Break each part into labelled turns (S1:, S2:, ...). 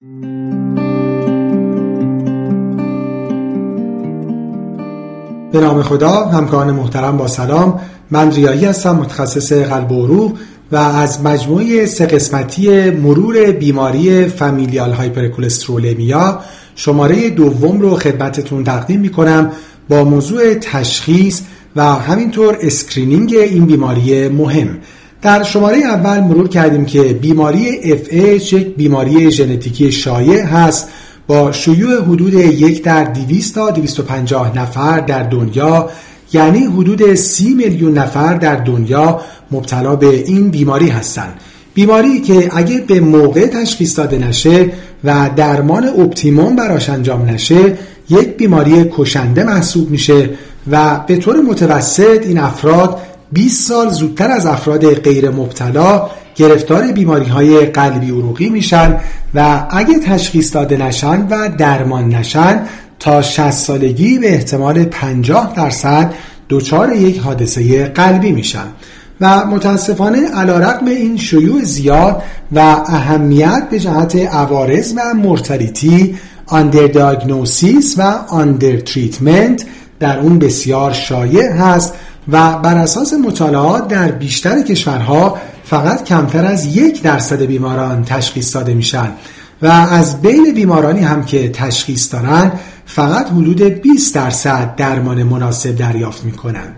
S1: به نام خدا همکاران محترم با سلام. من ریایی هستم متخصص قلب و عروق و از مجموعه سه قسمتی مرور بیماری familial hypercholesterolemia شماره دوم رو خدمتتون تقدیم می کنم با موضوع تشخیص و همینطور screening این بیماری مهم. در شماره اول مرور کردیم که بیماری FH یک بیماری ژنتیکی شایع هست. با شیوع حدود یک در 200 تا 250 نفر در دنیا یعنی حدود 30 میلیون نفر در دنیا مبتلا به این بیماری هستند بیماری که اگه به موقع تشخیص داده نشه و درمان اپتیموم براش انجام نشه یک بیماری کشنده محسوب میشه و به طور متوسط این افراد 20 سال زودتر از افراد غیر مبتلا گرفتار بیماری های قلبی عروقی میشن و اگه تشخیص داده نشن و درمان نشن تا 60 سالگی به احتمال 50 درصد دچار یک حادثه قلبی میشن. و متاسفانه علا رقم این شیوع زیاد و اهمیت به جهت عوارض و مرتلیتی آندر دیاگنوسیس و آندر تریتمنت در اون بسیار شایع هست و بر اساس مطالعات در بیشتر کشورها فقط کمتر از یک درصد بیماران تشخیص داده میشن و از بین بیمارانی هم که تشخیص دارن فقط حدود 20 درصد درمان مناسب دریافت می‌کنن.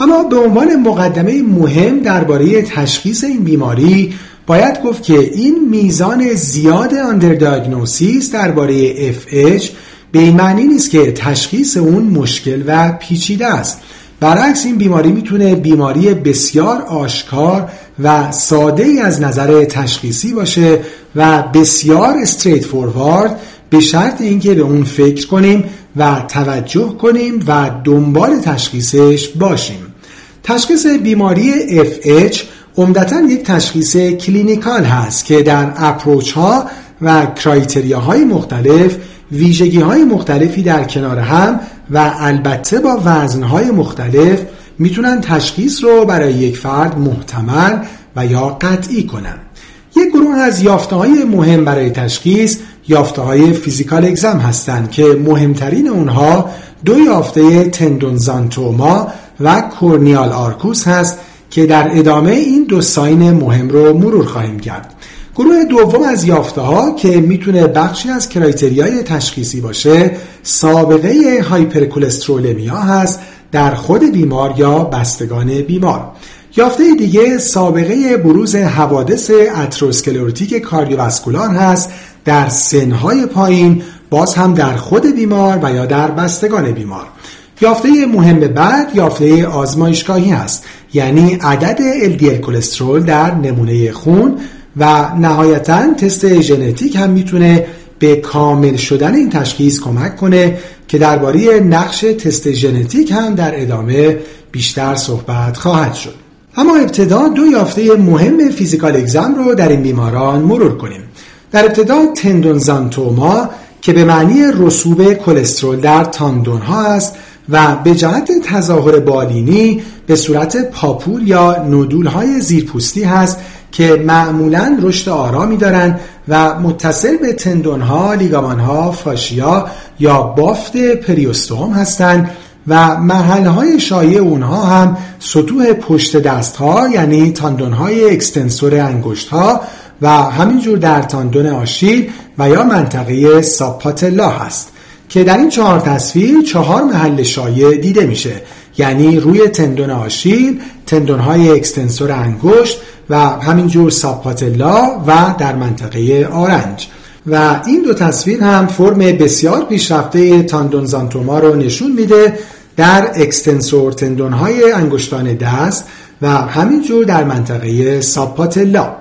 S1: اما به عنوان مقدمه مهم درباره تشخیص این بیماری باید گفت که این میزان زیاد آندردیاگنوسیس درباره FH به این معنی نیست که تشخیص اون مشکل و پیچیده است. برعکس این بیماری می‌تونه بیماری بسیار آشکار و ساده ای از نظر تشخیصی باشه و بسیار استریت فوروارد به شرط اینکه به اون فکر کنیم و توجه کنیم و دنبال تشخیصش باشیم. تشخیص بیماری FH عمدتا یک تشخیص clinical هست که در approach ها و criteria های مختلف ویژگی های مختلفی در کنار هم و البته با وزن های مختلف می‌تونن تشخیص رو برای یک فرد محتمل و یا قطعی کنن. یک گروه از یافته های مهم برای تشخیص یافته های physical exam هستند که مهمترین اونها دو یافته tendon xanthoma و corneal arcus هست که در ادامه این دو sign مهم رو مرور خواهیم کرد. گروه دوم از یافته ها که می‌تونه بخشی از criteria ی تشخیصی باشه سابقه hypercholesterolemia هست در خود بیمار یا بستگان بیمار. یافته دیگه سابقه بروز حوادث atherosclerotic cardiovascular هست در سنهای پایین باز هم در خود بیمار و یا در بستگان بیمار. یافته مهم بعد یافته آزمایشگاهی هست یعنی عدد LDL کلسترول در نمونه خون و نهایتا تست ژنتیک هم می‌تونه به کامل شدن این تشخیص کمک کنه که درباره نقش تست ژنتیک هم در ادامه بیشتر صحبت خواهد شد. اما ابتدا دو یافته مهم فیزیکال اگزم رو در این بیماران مرور کنیم. در ابتدا تندون زانتوما که به معنی رسوب کلسترول در تاندون ها است و به جهت تظاهر بالینی به صورت پاپول یا نودول های زیرپوستی هست که معمولا رشد آرامی دارند و متصل به تندون ها، لیگامان ها، فاشیا یا بافت پریوستوم هستند و محل های شایع اونها هم سطوح پشت دست ها یعنی تاندون های اکستنسور انگشت ها و همینجور در تاندون آشیل و یا منطقه subpatella هست که در این چهار تصویر چهار محل شایع دیده میشه. یعنی روی تندون آشیل تندون های extensor انگشت و همینجور subpatella و در منطقه آرنج. و این دو تصویر هم فرم بسیار پیشرفته tendon xanthoma رو نشون میده در extensor tendon های انگشتان دست و همینجور در منطقه subpatella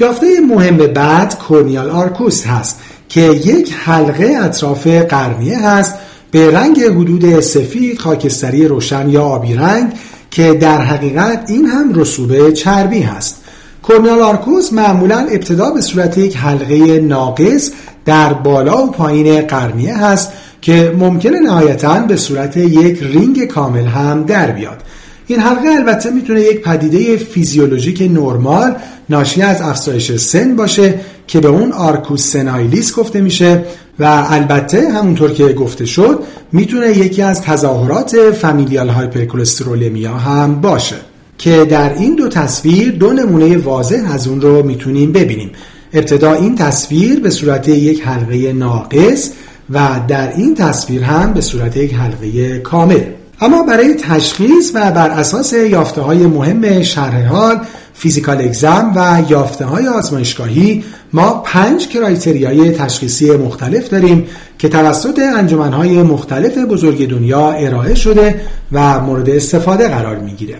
S1: یافته مهم بعد corneal arcus هست که یک حلقه اطراف قرنیه هست به رنگ حدود سفید خاکستری روشن یا آبی رنگ که در حقیقت این هم رسوب چربی هست. corneal arcus معمولا ابتدا به صورت یک حلقه ناقص در بالا و پایین قرنیه هست که ممکنه نهایتا به صورت یک رینگ کامل هم در بیاد. این حلقه البته می‌تونه یک پدیده فیزیولوژیک نرمال ناشی از افزایش سن باشه که به اون arcus senilis گفته میشه و البته همونطور که گفته شد می‌تونه یکی از تظاهرات familial hypercholesterolemia هم باشه که در این دو تصویر دو نمونه واضح از اون رو می‌تونیم ببینیم. ابتدا این تصویر به صورت یک حلقه ناقص و در این تصویر هم به صورت یک حلقه کامل. اما برای تشخیص و بر اساس یافته های مهم شرح حال فیزیکال اگزم و یافته های آزمایشگاهی ما پنج کرایتریای تشخیصی مختلف داریم که توسط انجمنهای مختلف بزرگ دنیا ارائه شده و مورد استفاده قرار می‌گیره.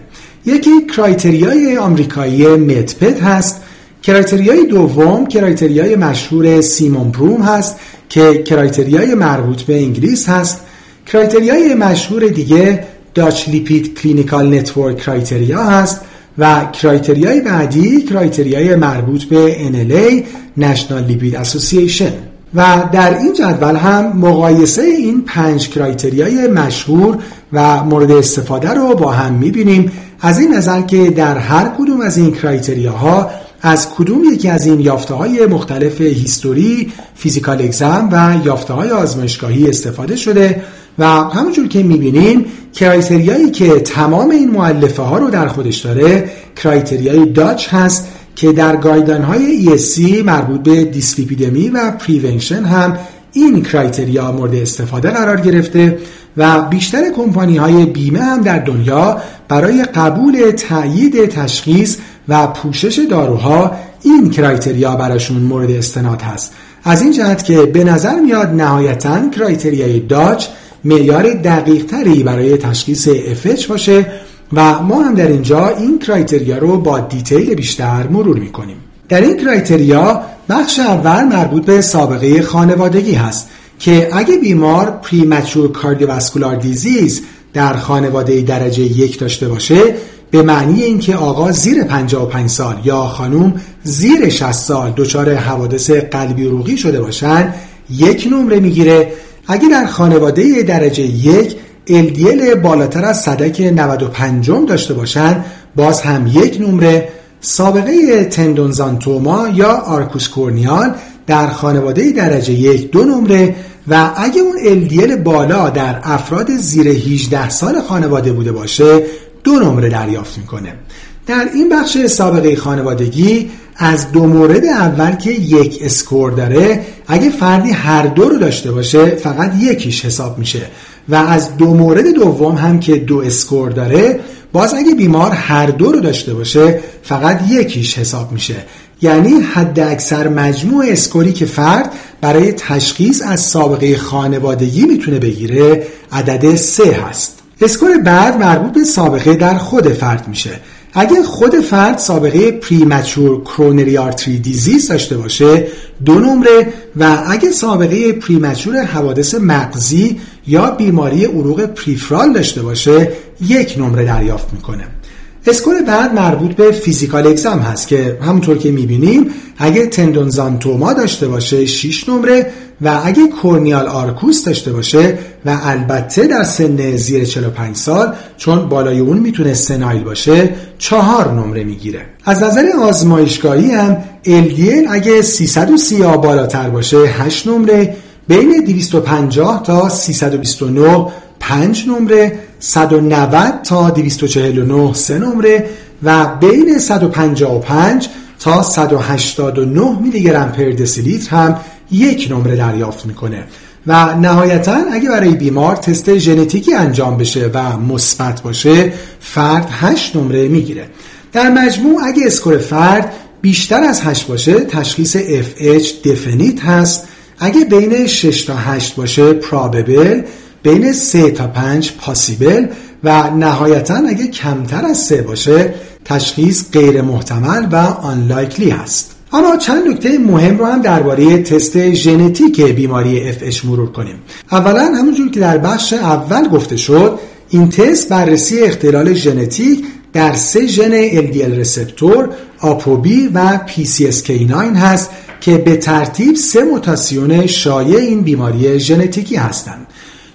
S1: یکی کرایتریای آمریکایی متپت هست. کرایتریای دوم کرایتریای مشهور سیمون پروم هست که criteria ی مربوط به انگلیس هست. criteria ی مشهور دیگه Dutch Lipid Clinical Network criteria هست. و criteria ی بعدی criteria ی مربوط به NLA National Lipid Association. و در این جدول هم مقایسه این پنج criteria ی مشهور و مورد استفاده رو با هم می‌بینیم. از این نظر که در هر کدوم از این criteria ها از کدوم یکی از این یافته های مختلف history، physical exam و یافته های آزمایشگاهی استفاده شده و همونجور که می‌بینیم criteria یی که تمام این مؤلفه ها رو در خودش داره criteria ی Dutch هست که در guideline های ESC مربوط به دیسلیپیدمی و prevention هم این criteria مورد استفاده قرار گرفته و بیشتر کمپانی های بیمه هم در دنیا برای قبول تأیید تشخیص و پوشش داروها این کرایتریا براشون مورد استناد هست. از این جهت که به نظر میاد نهایتا کرایتریای داچ معیار دقیق تری برای تشخیص FH باشه و ما هم در اینجا این کرایتریا رو با دیتیل بیشتر مرور می‌کنیم. در این کرایتریا بخش اول مربوط به سابقه خانوادگی هست که اگه بیمار پریمچور کاردیوواسکولار دیزیز در خانواده درجه یک داشته باشه به معنی اینکه آقا زیر 55 سال یا خانوم زیر 60 سال دچار حوادث قلبی روغی شده باشن یک نمره می‌گیره اگه در خانواده درجه یک LDL بالاتر از صدک 95 داشته باشن باز هم یک نمره. سابقه تندونزانتوما یا آرکوس کورنیال در خانواده درجه یک دو نمره و اگه اون LDL بالا در افراد زیر 18 سال خانواده بوده باشه دو نمره دریافت می‌کنه. در این بخش سابقه خانوادگی از دو مورد اول که یک اسکور داره اگه فردی هر دو رو داشته باشه فقط یکیش حساب میشه. و از دو مورد دوم هم که دو اسکور داره باز اگه بیمار هر دو رو داشته باشه فقط یکیش حساب میشه. یعنی حد اکثر مجموع score ی که فرد برای تشخیص از سابقه خانوادگی می‌تونه بگیره عدد سه هست. score بعد مربوط به سابقه در خود فرد میشه. اگر خود فرد سابقه premature coronary artery disease داشته باشه دو نمره و اگه سابقه premature حوادث مغزی یا بیماری عروق peripheral داشته باشه یک نمره دریافت می‌کنه. score بعد مربوط به physical exam هست که همونطور که می‌بینیم اگه tendon xanthoma داشته باشه 6 نمره و اگه corneal arcus داشته باشه و البته در سن زیر 45 سال چون بالای اون می‌تونه senile باشه چهار نمره می‌گیره. از نظر آزمایشگاهی هم LDL اگه 330 یا بالاتر باشه 8 نمره بین 250 تا 329 5 نمره 190 تا 249 3 نمره و بین 155 تا 189 میلی گرم پر دسیلیتر هم یک نمره دریافت می‌کنه. و نهایتا اگه برای بیمار تست ژنتیکی انجام بشه و مثبت باشه فرد 8 نمره می‌گیره. در مجموع اگه اسکور فرد بیشتر از 8 باشه تشخیص FH دفنیت هست. اگه بین 6 تا 8 باشه پراببل بین 3 تا 5 پاسیبل و نهایتا اگه کمتر از 3 باشه تشخیص غیر محتمل و آنلایکلی هست. اما چند نکته مهم رو هم درباره تست ژنتیک بیماری FH مرور کنیم. اولا همونجور که در بخش اول گفته شد این تست بررسی اختلال ژنتیک در سه ژن LDL رسپتور آپوبی و PCSK9 هست که به ترتیب سه موتاسیون شایع این بیماری ژنتیکی هستند.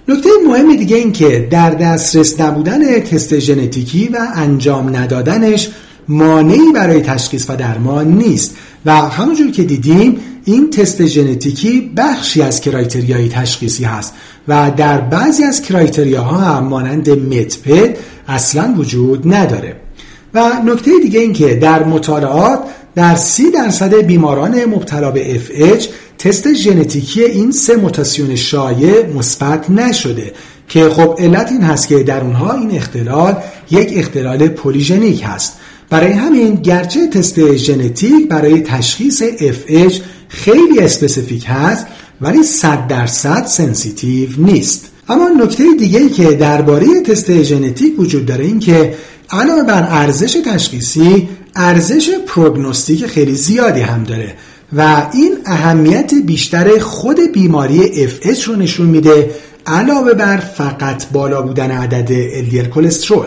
S1: نکته مهم دیگه این که در دسترس نبودن تست ژنتیکی و انجام ندادنش مانعی برای تشخیص و درمان نیست. و همونجور که دیدیم این تست ژنتیکی بخشی از کرایتریای تشخیصی هست و در بعضی از کرایتریاها هم مانند متپد اصلا وجود نداره. و نکته دیگه این که در مطالعات در سی درصد بیماران مبتلا به FH تست ژنتیکی این سه موتاسیون شایع مثبت نشده که خب علت این هست که در اونها این اختلال یک اختلال polygenic هست. برای همین گرچه تست ژنتیک برای تشخیص FH خیلی specific هست ولی 100 درصد sensitive نیست. اما نکته دیگه که درباره تست ژنتیک وجود داره این که علاوه بر ارزش تشخیصی ارزش پروگنوستیک خیلی زیادی هم داره و این اهمیت بیشتر خود بیماری FH رو نشون میده علاوه بر فقط بالا بودن عدد LDL کلسترول.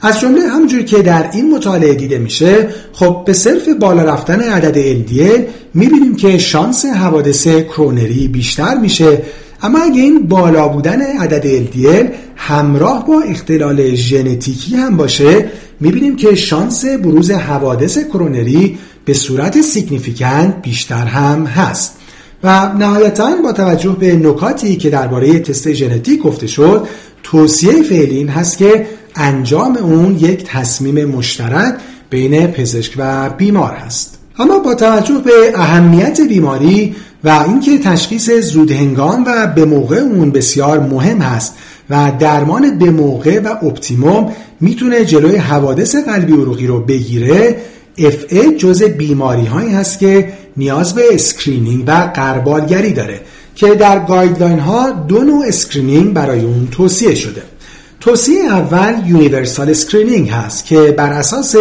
S1: از جمله همونجوری که در این مطالعه دیده میشه خب به صرف بالا رفتن عدد LDL می‌بینیم که شانس حوادث کرونری بیشتر میشه. اما اگه این بالا بودن عدد LDL همراه با اختلال ژنتیکی هم باشه می‌بینیم که شانس بروز حوادث کرونری به صورت significant بیشتر هم هست. و نهایتا با توجه به نکاتی که درباره تست ژنتیک گفته شد توصیه فعلی این هست که انجام اون یک تصمیم مشترک بین پزشک و بیمار هست. اما با توجه به اهمیت بیماری و اینکه تشخیص زودهنگام و به موقع اون بسیار مهم هست و درمان به موقع و optimum می‌تونه جلوی حوادث قلبی عروقی رو بگیره FH جز بیماری هایی هست که نیاز به screening و غربالگری داره که در guideline ها دو نوع screening برای اون توصیه شده. توصیه اول universal screening هست که بر اساس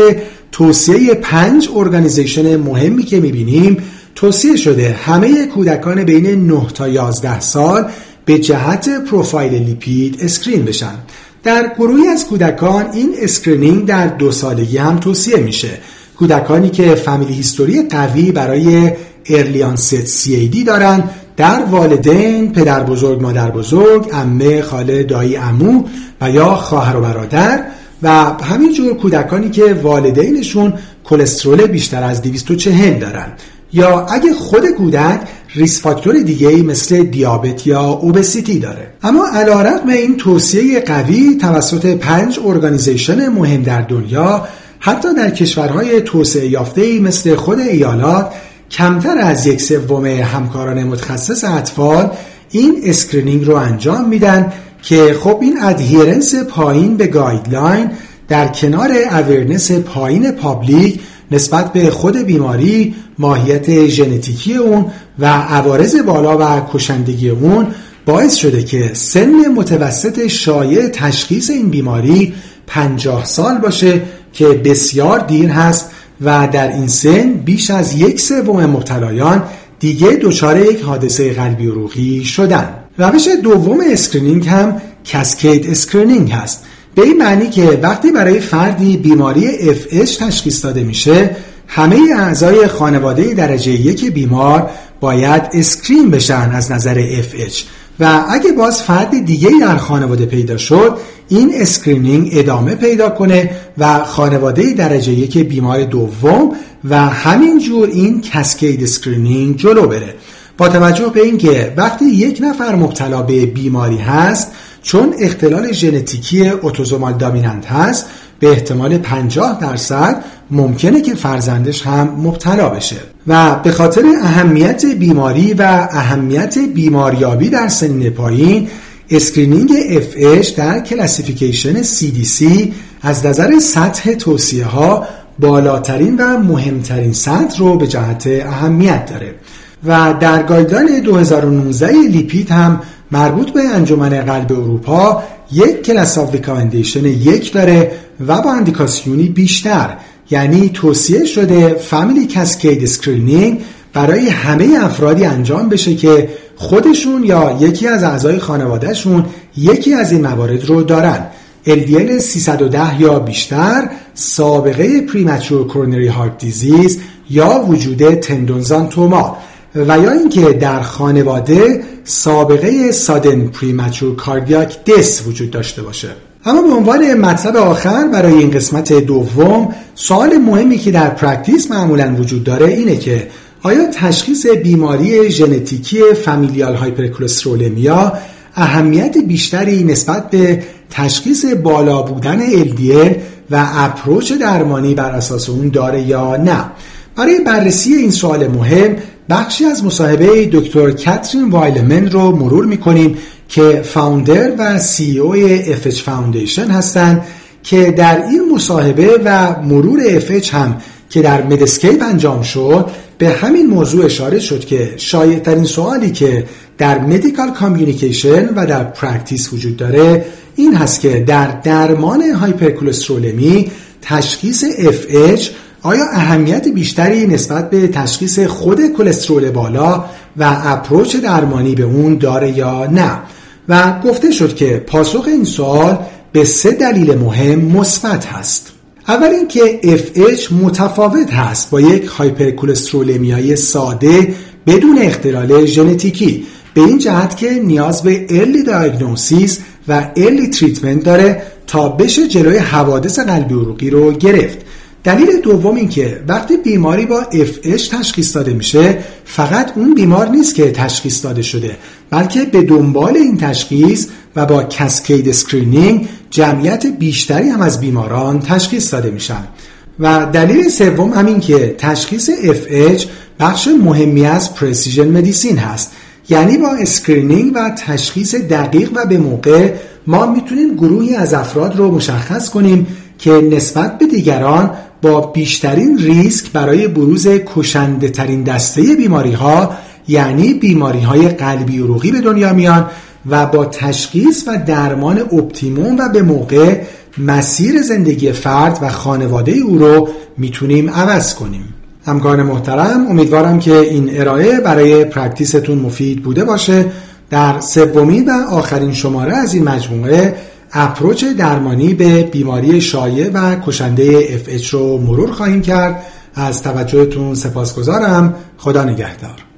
S1: توصیه پنج organization مهمی که می‌بینیم توصیه شده همه کودکان بین 9 تا 11 سال به جهت پروفایل لیپید screen بشن. در گروهی از کودکان این screening در دو سالگی هم توصیه میشه. کودکانی که family history قوی برای early onset CAD دارن در والدین، پدر بزرگ، مادر بزرگ، عمه، خاله، دایی، عمو و یا خواهر و برادر و همینجور کودکانی که والدینشون کلسترول بیشتر از 240 دارن یا اگه خود کودک risk factor دیگه مثل دیابت یا obesity داره. اما علیرغم این توصیه قوی توسط پنج organization مهم در دنیا حتی در کشورهای توسعه یافته مثل خود ایالات کمتر از یک سوم همکاران متخصص اطفال این screening رو انجام میدن که خب این adherence پایین به guideline در کنار awareness پایین public نسبت به خود بیماری ماهیت ژنتیکی اون و عوارض بالا و کشندگی اون باعث شده که سن متوسط شایع تشخیص این بیماری 50 سال باشه که بسیار دیر هست و در این سن بیش از یک سوم مبتلایان دیگه دچار یک حادثه قلبی عروقی شدن. روش دوم screening هم cascade screening هست. به این معنی که وقتی برای فردی بیماری FH تشخیص داده میشه همه اعضای خانواده درجه یک بیمار باید screen بشن از نظر FH و اگه باز فرد دیگه در خانواده پیدا شد این screening ادامه پیدا کنه و خانواده درجه یک بیمار دوم و همینجور این cascade screening جلو بره. با توجه به اینکه وقتی یک نفر مبتلا به بیماری هست چون اختلال ژنتیکی autosomal dominant هست به احتمال 50 درصد ممکنه که فرزندش هم مبتلا بشه. و به خاطر اهمیت بیماری و اهمیت بیماریابی در سنین پایین screening FH در classification CDC از نظر سطح توصیه ها بالاترین و مهمترین سطح رو به جهت اهمیت داره. و در guideline 2019 لیپید هم مربوط به انجمن قلب اروپا یک class of recommendation یک داره و با اندیکاسیونی بیشتر. یعنی توصیه شده family cascade screening برای همه افرادی انجام بشه که خودشون یا یکی از اعضای خانوادهشون یکی از این موارد رو دارن. LDL 310 یا بیشتر سابقه premature coronary heart disease یا وجود tendon xanthoma و یا اینکه در خانواده سابقه sudden premature cardiac death وجود داشته باشه. اما به عنوان مطلب آخر برای این قسمت دوم سوال مهمی که در practice معمولا وجود داره اینه که آیا تشخیص بیماری ژنتیکی familial hypercholesterolemia اهمیت بیشتری نسبت به تشخیص بالا بودن LDL و approach درمانی بر اساس اون داره یا نه؟ برای بررسی این سوال مهم بخشی از مصاحبه دکتر کاترین وایلمن رو مرور می‌کنیم که founder و CEO FH Foundation هستند که در این مصاحبه و مرور FH هم که در Medscape انجام شد به همین موضوع اشاره شد که شایع ترین سوالی که در medical communication و در practice وجود داره این هست که در درمان هایپرکولسترولمی تشخیص FH آیا اهمیت بیشتری نسبت به تشخیص خود کلسترول بالا و اپروچ درمانی به اون داره یا نه؟ و گفته شد که پاسخ این سوال به سه دلیل مهم مثبت هست. اول اینکه FH متفاوت هست با یک هایپرکولسترولمیای ساده بدون اختلال ژنتیکی. به این جهت که نیاز به early diagnosis و early treatment داره تا بشه جلوی حوادث قلبی عروقی رو گرفت. دلیل دوم این که وقتی بیماری با FH تشخیص داده میشه فقط اون بیمار نیست که تشخیص داده شده بلکه به دنبال این تشخیص و با cascade screening جمعیت بیشتری هم از بیماران تشخیص داده میشن. و دلیل سوم همین که تشخیص FH بخش مهمی از precision medicine هست. یعنی با screening و تشخیص دقیق و به موقع ما می‌تونیم گروهی از افراد رو مشخص کنیم که نسبت به دیگران با بیشترین ریسک برای بروز کشنده ترین دسته بیماری ها یعنی بیماری های قلبی عروقی به دنیا میان و با تشخیص و درمان optimum و به موقع مسیر زندگی فرد و خانواده او رو می‌تونیم عوض کنیم. همکاران محترم امیدوارم که این ارائه برای پرکتیستون مفید بوده باشه. در سومین و آخرین شماره از این مجموعه اپروچ درمانی به بیماری شایع و کشنده FH رو مرور خواهیم کرد. از توجهتون سپاسگزارم. خدا نگهدار.